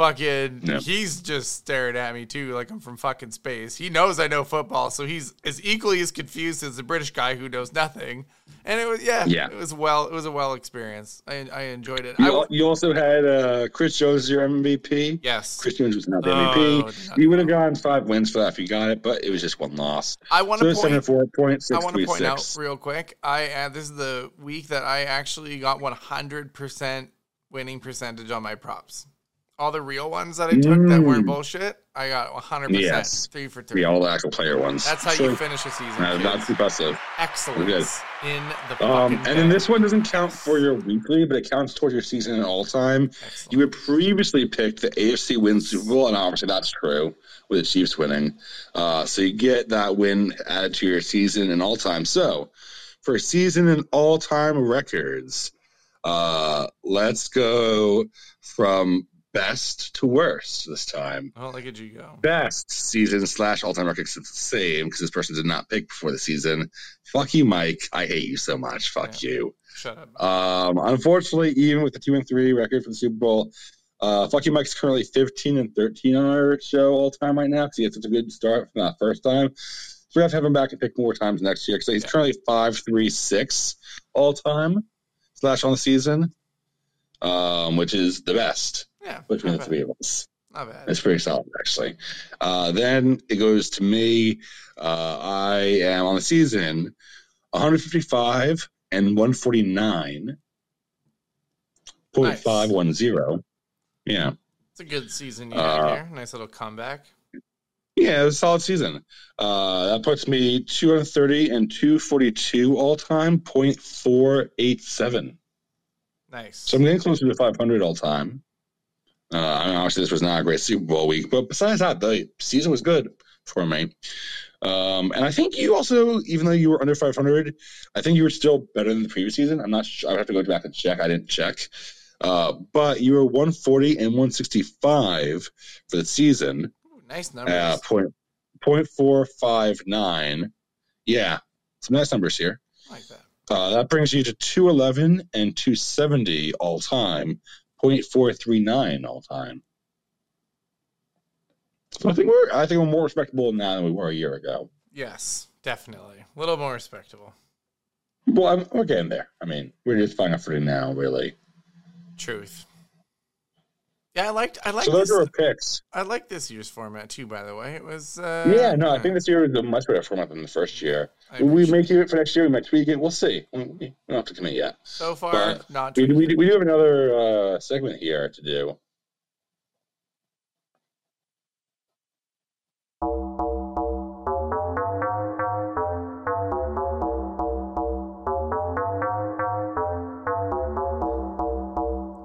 Fucking, Yep. he's just staring at me too, like I'm from fucking space. He knows I know football, so he's as equally as confused as the British guy who knows nothing. And it was, yeah, Yeah. it was well, it was a well experience. I, I enjoyed it. You, I, you also had uh, Chris Jones your MVP. yes, Chris Jones was not the Oh, MVP. you would have gotten five wins for that if you got it, but it was just one loss. I want to seven point. four point six I want to point out real quick. I uh, this is the week that I actually got 100% winning percentage on my props. All the real ones that I took that weren't Mm. bullshit, I got 100%. Yes. Three for three. Yeah, all the actual player ones. That's how So, you finish a season. kids. that's impressive. Excellence in the Um, and then this one doesn't count for your weekly, but it counts towards your season and all time. Excellent. You had previously picked the AFC win Super Bowl, and obviously that's true with the Chiefs winning. Uh, so you get that win added to your season and all time. So for season and all time records, uh, let's go from best to worst this time. Oh, look at you go. Best season slash all time records it's the same because this person did not pick before the season. Fuck you, Mike. I hate you so much. Fuck you. Shut up. Um, unfortunately, even with the two and three record for the Super Bowl, uh, Fucky Mike's currently 15 and 13 on our show all time right now because he had such a good start from that first time. So we have to have him back and pick more times next year because he's Yeah. currently five three six all time slash on the season, um, which is the best Yeah. between the bad. three of us. Not bad. It's pretty solid, actually. Uh, then it goes to me. Uh, I am on the season 155 and 149. Point Nice. five one zero. Yeah. It's a good season you Uh, had here. Nice little comeback. Yeah, it was a solid season. Uh, that puts me 230 and 242 all time, 0.487. Nice. So I'm getting closer to 500 all time. Uh, I mean, obviously, this was not a great Super Bowl week, but besides that, the season was good for me. Um, and I think you also, even though you were under 500, I think you were still better than the previous season. I'm not sure. I would have to go back and check. I didn't check. Uh, but you were 140 and 165 for the season. Ooh, nice numbers. Uh, point, point four five nine. Yeah, some nice numbers here. I like that. Uh, that brings you to 211 and 270 all time, 0.439 all time. So I think we're I think we're more respectable now than we were a year ago. Yes, definitely. A little more respectable. Well, I'm, we're getting there. I mean, we're just finding out for now, really. Truth. Yeah, I liked. I liked. So those this, our picks. I like this year's format too. By the way, it was. Uh, yeah, no, I think this year is a much better format than the first year. We may keep it for next year. We might tweak it. We'll see. We we don't have to commit yet. so far but not. We, we, we do have another uh, segment here to do.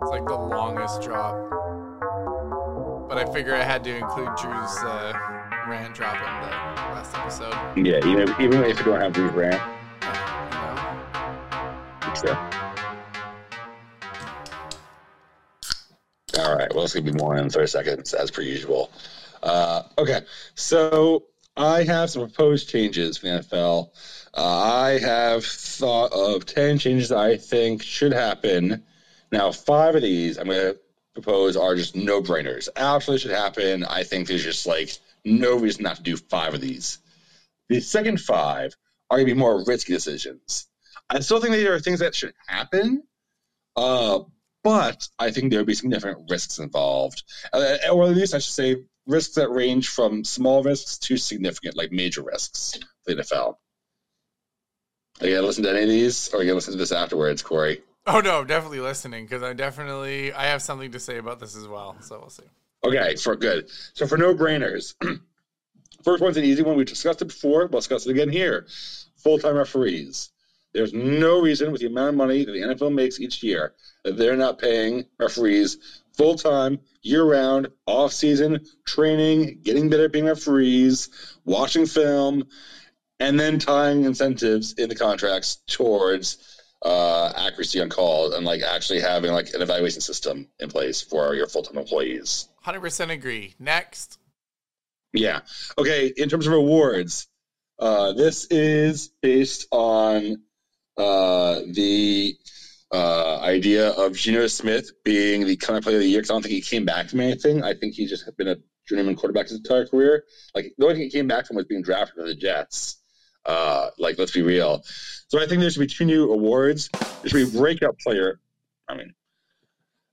It's like the longest drop. I figure I had to include Drew's uh, rant drop in the last episode. Yeah, even even if you don't have Drew's rant, Yeah. All right. Well, it's gonna be more than thirty seconds as per usual. Uh, okay, so I have some proposed changes for the NFL. Uh, I have thought of ten changes I think should happen. Now, five of these I'm to propose are just no brainers. Absolutely should happen. I think there's just like no reason not to do five of these. The second five are going to be more risky decisions. I still think there are things that should happen, uh, but I think there would be significant risks involved. Uh, or at least I should say risks that range from small risks to significant, like major risks for the NFL. Are you going to listen to any of these, or are you going to listen to this afterwards, Corey? Oh no, definitely listening because I definitely I have something to say about this as well. So we'll see. Okay, for good. So for no brainers, *clears throat* first one's an easy one. We discussed it before. We'll discuss it again here. Full time referees. There's no reason with the amount of money that the NFL makes each year that they're not paying referees full time, year round, off season, training, getting better at being referees, watching film, and then tying incentives in the contracts towards uh, accuracy on calls and like actually having like an evaluation system in place for your full time employees. Hundred percent agree. Next, Yeah. Okay. In terms of awards, uh, this is based on uh, the uh, idea of Geno Smith being the kind of player of the year. Because I don't think he came back from anything. I think he's just been a journeyman quarterback his entire career. Like the only thing he came back from was being drafted by the Jets. Uh, like let's be real. So I think there should be two new awards. There should be breakout player. I mean,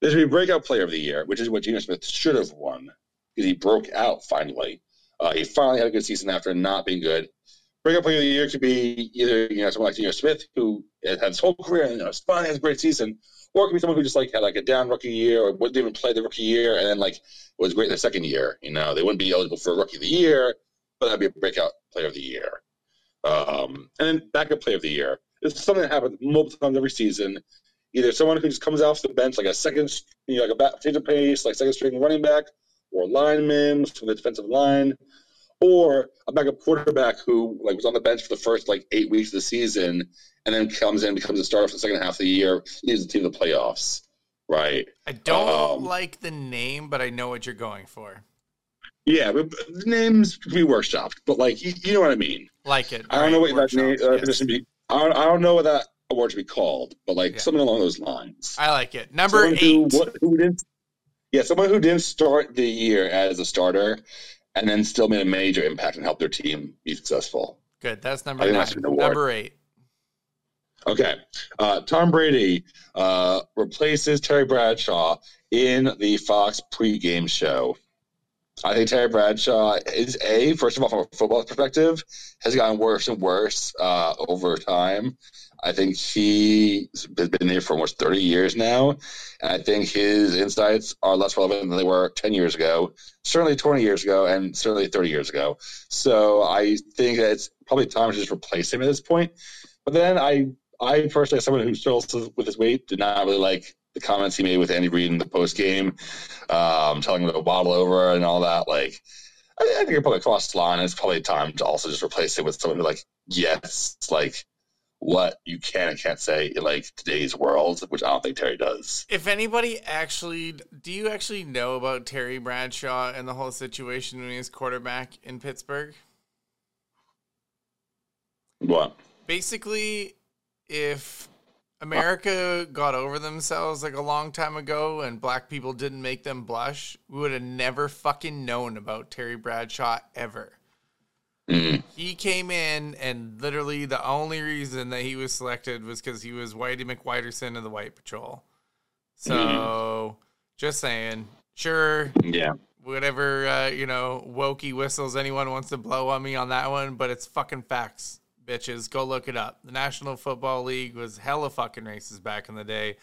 there should be breakout player of the year, which is what Geno Smith should have won because he broke out finally. Uh, he finally had a good season after not being good. Breakout player of the year could be either you know someone like Geno Smith who had his whole career and you know, finally has a great season, or it could be someone who just like had like a down rookie year or wouldn't even play the rookie year and then like was great in the second year. You know, they wouldn't be eligible for rookie of the year, but that'd be a breakout player of the year. Um, and then backup player of the year. It's something that happens multiple times every season. Either someone who just comes off the bench like a second, you know, like a back, change of pace, like second string running back, or lineman from the defensive line, or a backup quarterback who like was on the bench for the first like eight weeks of the season and then comes in, becomes a starter for the second half of the year, leads the team to the playoffs. Right. I don't Um, like the name, but I know what you're going for. Yeah, but names be workshopped, but like you, you know what I mean. Like it. I don't know what that name uh, yes. position be. I don't, I don't know what that award should be called, but like Yeah. something along those lines. I like it. Number someone eight. Who, what, who didn't? Yeah, someone who didn't start the year as a starter, and then still made a major impact and helped their team be successful. Good. That's number nine. that should be an award. Number eight. Okay, uh, Tom Brady uh, replaces Terry Bradshaw in the Fox pregame show. I think Terry Bradshaw is a first of all from a football perspective has gotten worse and worse uh, over time. I think he has been there for almost 30 years now, and I think his insights are less relevant than they were 10 years ago, certainly 20 years ago, and certainly 30 years ago. So I think that it's probably time to just replace him at this point. But then I, I personally, as someone who struggles with his weight, did not really like the comments he made with Andy Reid in the post game, um, telling him to bottle over and all that. Like, I, I think it probably crossed the line. It's probably time to also just replace it with someone who, like, yes, like what you can and can't say in like today's world, which I don't think Terry does. If anybody actually, do you actually know about Terry Bradshaw and the whole situation when he was quarterback in Pittsburgh? What? Basically, if America got over themselves like a long time ago and black people didn't make them blush, we would have never fucking known about Terry Bradshaw ever. Mm. He came in, and literally the only reason that he was selected was because he was Whitey McWhiterson of the White Patrol. So, just saying, Sure, Yeah. whatever uh, you know, wokey whistles anyone wants to blow on me on that one, but it's fucking facts, bitches. Go look it up. The National Football League was hella fucking racist back in the day.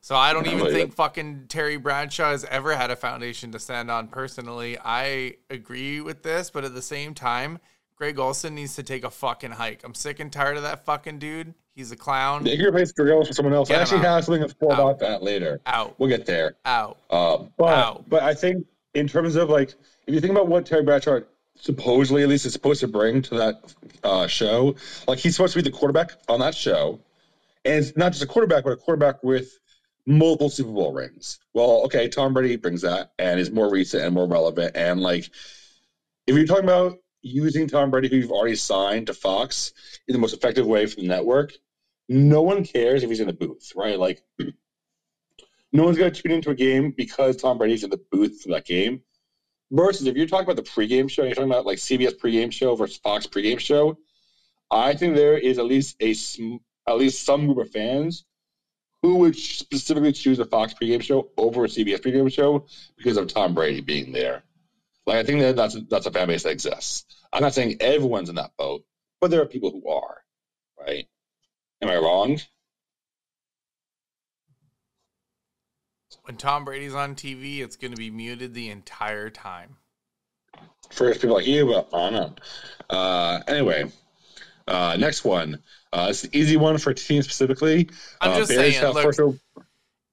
So I don't even think fucking Terry Bradshaw has ever had a foundation to stand on personally. I agree with this, but at the same time, Greg Olsen needs to take a fucking hike. I'm sick and tired of that fucking dude. He's a clown. They can replace Dragos for someone else. Get I actually out. have something to pull about that later. Out. We'll get there. Out. Um, but Wow. but I think in terms of like if you think about what Terry Bradshaw supposedly at least is supposed to bring to that uh, show, like he's supposed to be the quarterback on that show, and it's not just a quarterback, but a quarterback with multiple Super Bowl rings. Well, okay, Tom Brady brings that and is more recent and more relevant. And like if you're talking about using Tom Brady, who you've already signed to Fox in the most effective way for the network, no one cares if he's in the booth, right? Like *clears throat* no one's going to tune into a game because Tom Brady's in the booth for that game. Versus if you're talking about the pregame show, you're talking about like CBS pregame show versus Fox pregame show. I think there is at least a at least some group of fans who would specifically choose a Fox pregame show over a CBS pregame show because of Tom Brady being there. Like I think that that's that's a fan base that exists. I'm not saying everyone's in that boat, but there are people who are. Right? Am I wrong? When Tom Brady's on TV, it's going to be muted the entire time. First, people like you, but I don't know. Uh, anyway, uh, next one. Uh, it's an easy one for teams specifically. I'm uh, just Bears saying, look, first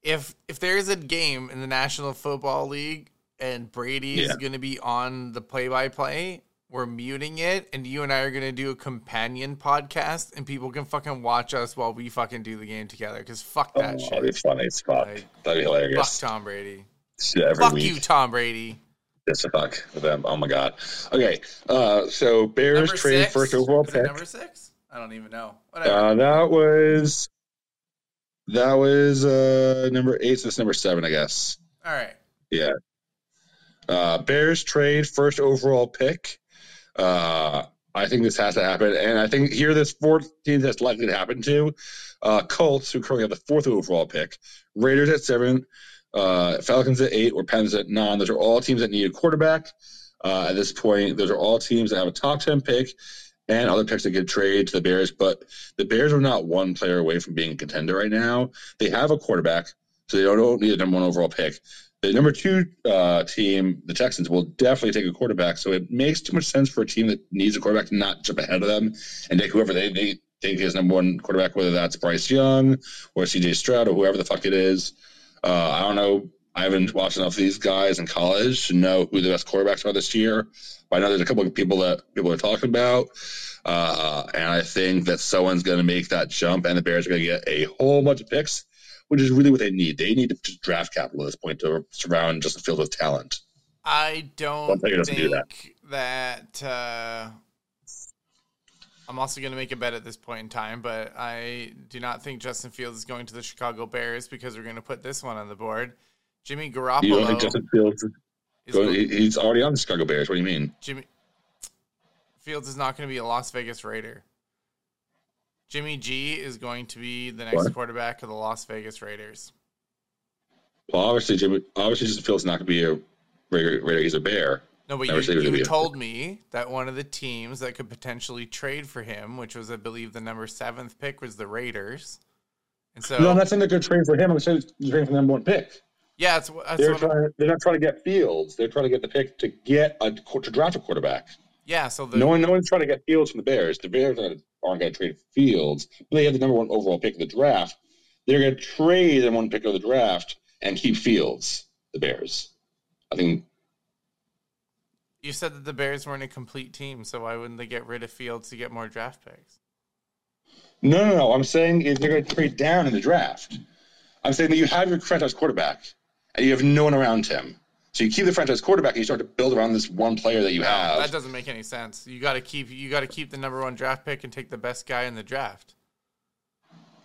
if if there's a game in the National Football League and Brady is Yeah. going to be on the play-by-play, we're muting it, and you and I are going to do a companion podcast, and people can fucking watch us while we fucking do the game together. Because fuck that oh, shit. that'd be funny as fuck. Like, that'd be hilarious. Fuck. Tom Brady. Every Fuck week. you, Tom Brady. Just a fuck them. Oh my god. Okay. Uh, so Bears Number trade six? first overall Is pick. number six? I don't even know. Whatever. Uh, that was that was uh, number eight. So it's number seven, I guess. All right. Yeah. Uh, Bears trade first overall pick. Uh, I think this has to happen, and I think here there's four teams that's likely to happen to. Uh, Colts, who currently have the fourth overall pick, Raiders at seven, uh, Falcons at eight, or Pens at nine. Those are all teams that need a quarterback. Uh, at this point, those are all teams that have a top ten pick and other picks that get traded to the Bears. But the Bears are not one player away from being a contender right now. They have a quarterback, so they don't need a number one overall pick. The number two uh, team, the Texans, will definitely take a quarterback. So it makes too much sense for a team that needs a quarterback to not jump ahead of them and take whoever they, they think is number one quarterback, whether that's Bryce Young or CJ Stroud or whoever the fuck it is. Uh, I don't know. I haven't watched enough of these guys in college to know who the best quarterbacks are this year. But I know there's a couple of people that people are talking about. Uh, and I think that someone's going to make that jump, and the Bears are going to get a whole bunch of picks, which is really what they need. They need to draft capital at this point to surround just Justin Fields with talent. I don't One do think that. uh, I'm also going to make a bet at this point in time, but I do not think Justin Fields is going to the Chicago Bears because we're going to put this one on the board. Jimmy You don't think Garoppolo Justin Fields is is going, he's already on the Chicago Bears. What do you mean? Jimmy Fields is not going to be a Las Vegas Raider. Jimmy G is going to be the next What? quarterback of the Las Vegas Raiders. Well, obviously, Jimmy, obviously just Fields not going to be a Raider. Raider. He's a Bear. No, but you, you gonna be a- told me that one of the teams that could potentially trade for him, which was, I believe, the number seventh pick, was the Raiders. And so, no, I'm not saying they're going to trade for him. I'm saying they're trading for the number one pick. yeah, that's, that's They're trying. They're not trying to get Fields. They're trying to get the pick to get a to draft a quarterback. Yeah, so the No one, no one's trying to get Fields from the Bears. The Bears aren't, aren't going to trade Fields. But they have the number one overall pick of the draft. They're going to trade the one pick of the draft and keep Fields. The Bears. I think. you said that the Bears weren't a complete team, so why wouldn't they get rid of Fields to get more draft picks? No, no, no. I'm saying is they're going to trade down in the draft. I'm saying that you have your franchise quarterback and you have no one around him. So you keep the franchise quarterback and you start to build around this one player that you have. That doesn't make any sense. You got to keep you got to keep the number one draft pick and take the best guy in the draft.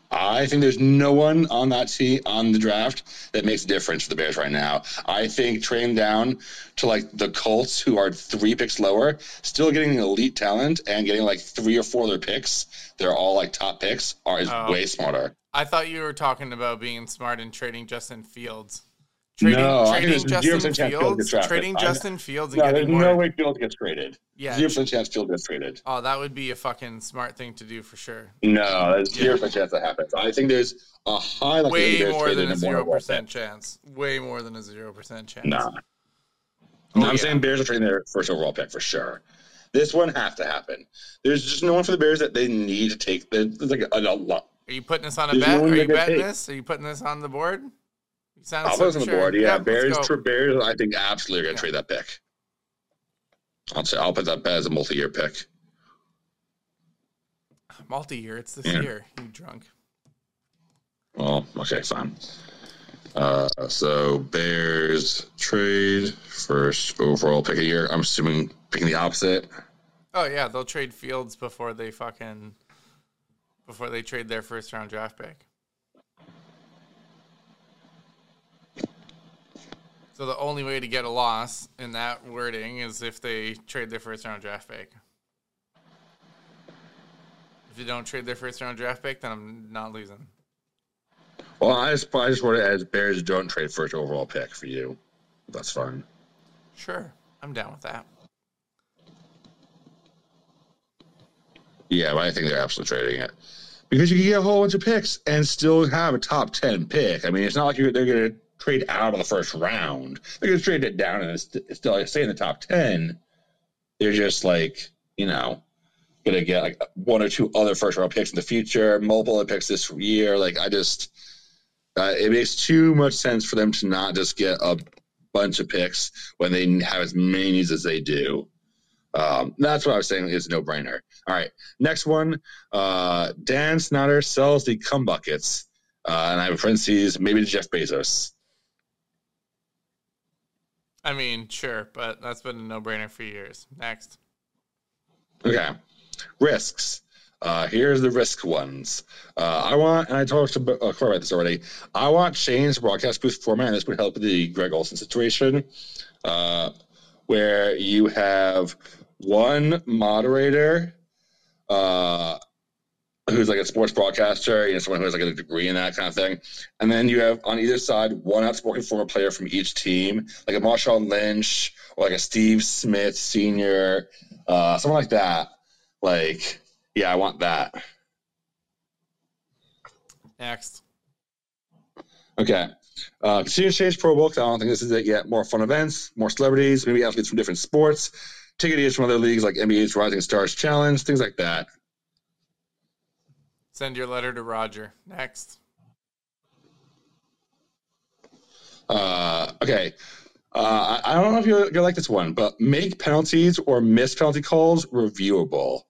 I think there's no one on that team on the draft that makes a difference for the Bears right now. I think trading down to like the Colts, who are three picks lower, still getting elite talent and getting like three or four other picks. They're all like top picks. Are is Oh. way smarter. I thought you were talking about being smart and trading Justin Fields. Trading, No, trading Justin Fields Fields, trading Justin Fields and No, there's more. no way Fields gets traded. Yeah. Zero percent chance Fields gets traded. Oh, that would be a fucking smart thing to do for sure. No, there's zero percent chance that happens. I think there's a high Way more than a zero percent chance. Way more than a zero percent chance. Nah. Oh, I'm yeah. saying Bears are trading their first overall pick for sure. This one has to happen. There's just no one for the Bears that they need to take. There's like a, a lot. Are you putting this on a There's bet? no Are you betting paid. this? Are you putting this on the board? I'll put on the sure. board. Yeah, Bears. For Bears, I think absolutely are going Yeah. to trade that pick. I'll say I'll put that as a multi-year pick. Multi-year. It's this Yeah. year. You drunk? Well, okay, fine. Uh, so Bears trade first overall pick the year. I'm assuming picking the opposite. Oh yeah, they'll trade Fields before they fucking before they trade their first round draft pick. So the only way to get a loss in that wording is if they trade their first round draft pick. If you don't trade their first round draft pick, then I'm not losing. Well, I just I just want to add Bears don't trade first overall pick for you. That's fine. Sure, I'm down with that. Yeah, but I think they're absolutely trading it because you can get a whole bunch of picks and still have a top ten pick. I mean, it's not like you're, they're going to trade out of the first round. They're going to trade it down and it's still stay in the top ten. They're just like you know going to get like one or two other first round picks in the future, multiple picks this year. Like I just, uh, it makes too much sense for them to not just get a bunch of picks when they have as many needs as they do. Um, that's what I was saying is no brainer. All right, next one. Uh, Dan Snyder sells the cum buckets, uh, and I have a parentheses maybe to Jeff Bezos. I mean, sure, but that's been a no brainer for years. Next. Okay, risks. Uh, here's the risk ones. Uh, I want, and I talked to uh, about this already. I want change broadcast booth format, and this would help with the Greg Olsen situation, uh, where you have one moderator uh, who's like a sports broadcaster, you know, someone who has like a degree in that kind of thing, and then you have on either side one outspoken former player from each team, like a Marshawn Lynch or like a Steve Smith Senior, uh, someone like that. Like, yeah, I want that. Next. Okay. Uh, continue to change Pro Bowl I don't think this is it yet. More fun events, more celebrities, maybe athletes from different sports, ticket deals from other leagues like NBA's Rising Stars Challenge, things like that. Send your letter to Roger. Next. Uh, okay. Uh, I, don't know if you you like this one, but make penalties or miss penalty calls reviewable.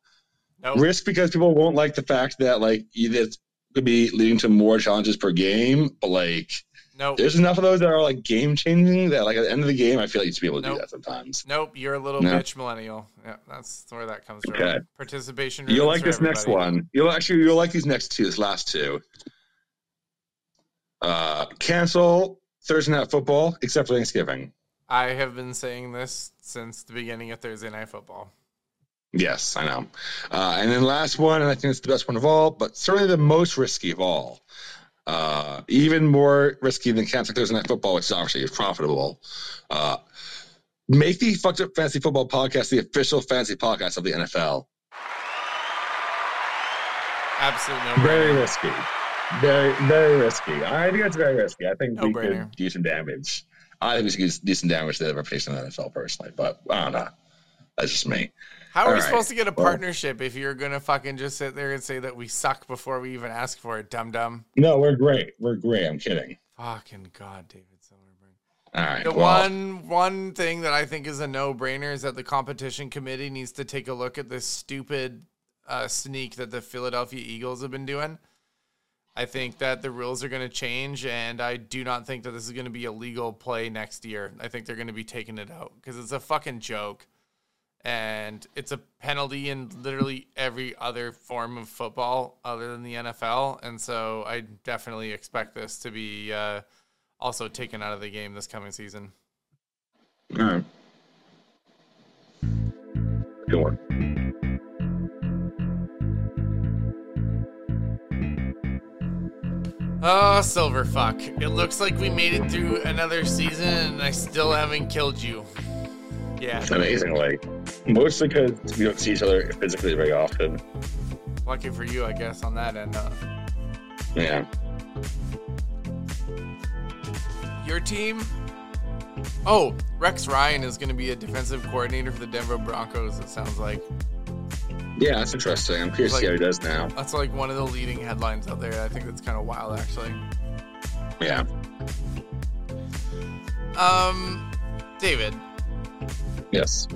Nope. Risk because people won't like the fact that like it's could be leading to more challenges per game, but like Nope. there's enough of those that are like game changing that like at the end of the game, I feel like you should be able to Nope. do that sometimes. Nope, you're a little No. bitch millennial. Yeah, that's where that comes from. Participation. You'll like this next one. You'll actually you'll like these next two. This last two. Uh, cancel Thursday night football except for Thanksgiving. I have been saying this since the beginning of Thursday Night Football. Yes, I know. Uh, and then last one, and I think it's the best one of all, but certainly the most risky of all. Uh, even more risky than canceling Thursday night football, which is obviously profitable. Uh, make the fucked up fantasy football podcast the official fantasy podcast of the NFL. Absolutely. no Very brainer. risky. Very, very risky. I think that's very risky. I think we No-brainer. could do some damage. I think we should do some damage to the reputation of the NFL personally, but I don't know. That's just me. How are All we right. supposed to get a Well- partnership if you're gonna fucking just sit there and say that we suck before we even ask for it, dum dum? No, we're great. We're great. I'm kidding. Fucking god, David Silverberg. All right. The well, one one thing that I think is a no brainer is that the competition committee needs to take a look at this stupid uh, sneak that the Philadelphia Eagles have been doing. I think that the rules are going to change, and I do not think that this is going to be a legal play next year. I think they're going to be taking it out because it's a fucking joke, and it's a penalty in literally every other form of football other than the NFL. And so I definitely expect this to be uh, also taken out of the game this coming season. All right. Good one. Oh, silver fuck. It looks like we made it through another season and I still haven't killed you. Yeah, Amazingly. Mostly because we don't see each other physically very often. lucky for you, I guess, on that end. Huh? Yeah. Your team? Oh, Rex Ryan is going to be a defensive coordinator for the Denver Broncos, it sounds like. Yeah, that's interesting. I'm curious to see how he does now. That's like one of the leading headlines out there. I think that's kind of wild, actually. Yeah. Um, David, Yes.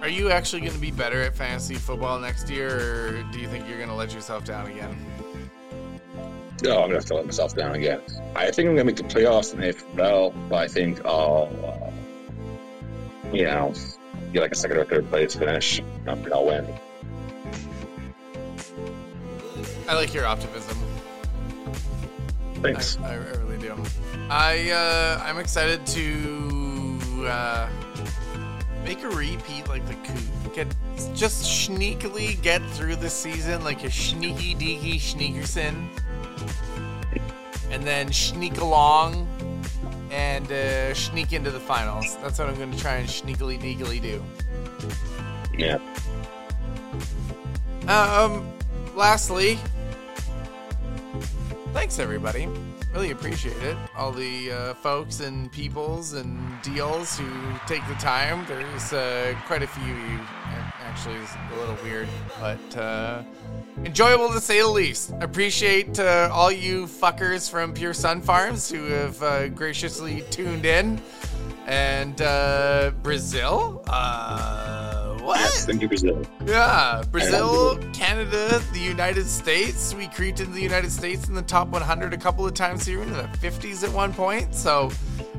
are you actually going to be better at fantasy football next year, or do you think you're going to let yourself down again? No, I'm have to let myself down again. I think I'm gonna make the playoffs in AFL, but I think I'll, uh, you know, get like a second or third place finish, and I'll win. I like your optimism. Thanks. I, I really do. I uh, I'm excited to uh, make a repeat like the coup. Get just sneakily get through the season like a sneaky deaky sneakerson, and then sneak along and uh, sneak into the finals. That's what I'm going to try and sneakily deakily do. Yeah. Um, lastly, thanks everybody. Really appreciate it. All the uh, folks and peoples and deals who take the time. There's uh, quite a few. You actually is a little weird, but uh, enjoyable to say the least. Appreciate uh, all you fuckers from Pure Sunfarms who have uh, graciously tuned in. And uh, Brazil. What? You, Brazil. Yeah, Brazil, Canada, the United States. We creeped into the United States in the top 100 a couple of times here, in the 50s at one point. So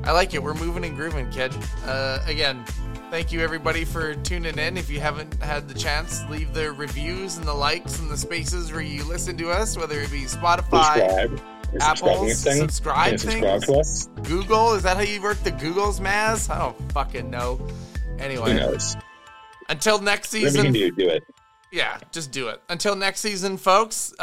I like it. We're moving and grooving, kid. Uh, again, thank you everybody for tuning in. If you haven't had the chance, leave the reviews and the likes and the spaces where you listen to us, whether it be Spotify, Subscribe. Apple, subscribe subscribe things? to us? Google. Is that how you work the Google's, Maz? I don't fucking know. Anyway. Who knows? Until next season. do, do it. Yeah, just do it. Until next season, folks.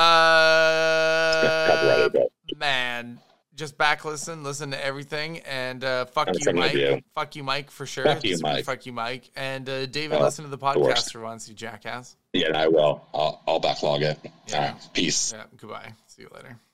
Uh, man, just back listen, listen to everything, and uh, fuck you, Mike. Fuck you, Mike, for sure. Fuck you, Mike. Fuck you, Mike. And uh, David, Oh, listen to the podcast for once, you jackass. yeah, I will. I'll, I'll backlog it. Yeah. All right. Peace. Yeah. Goodbye. See you later.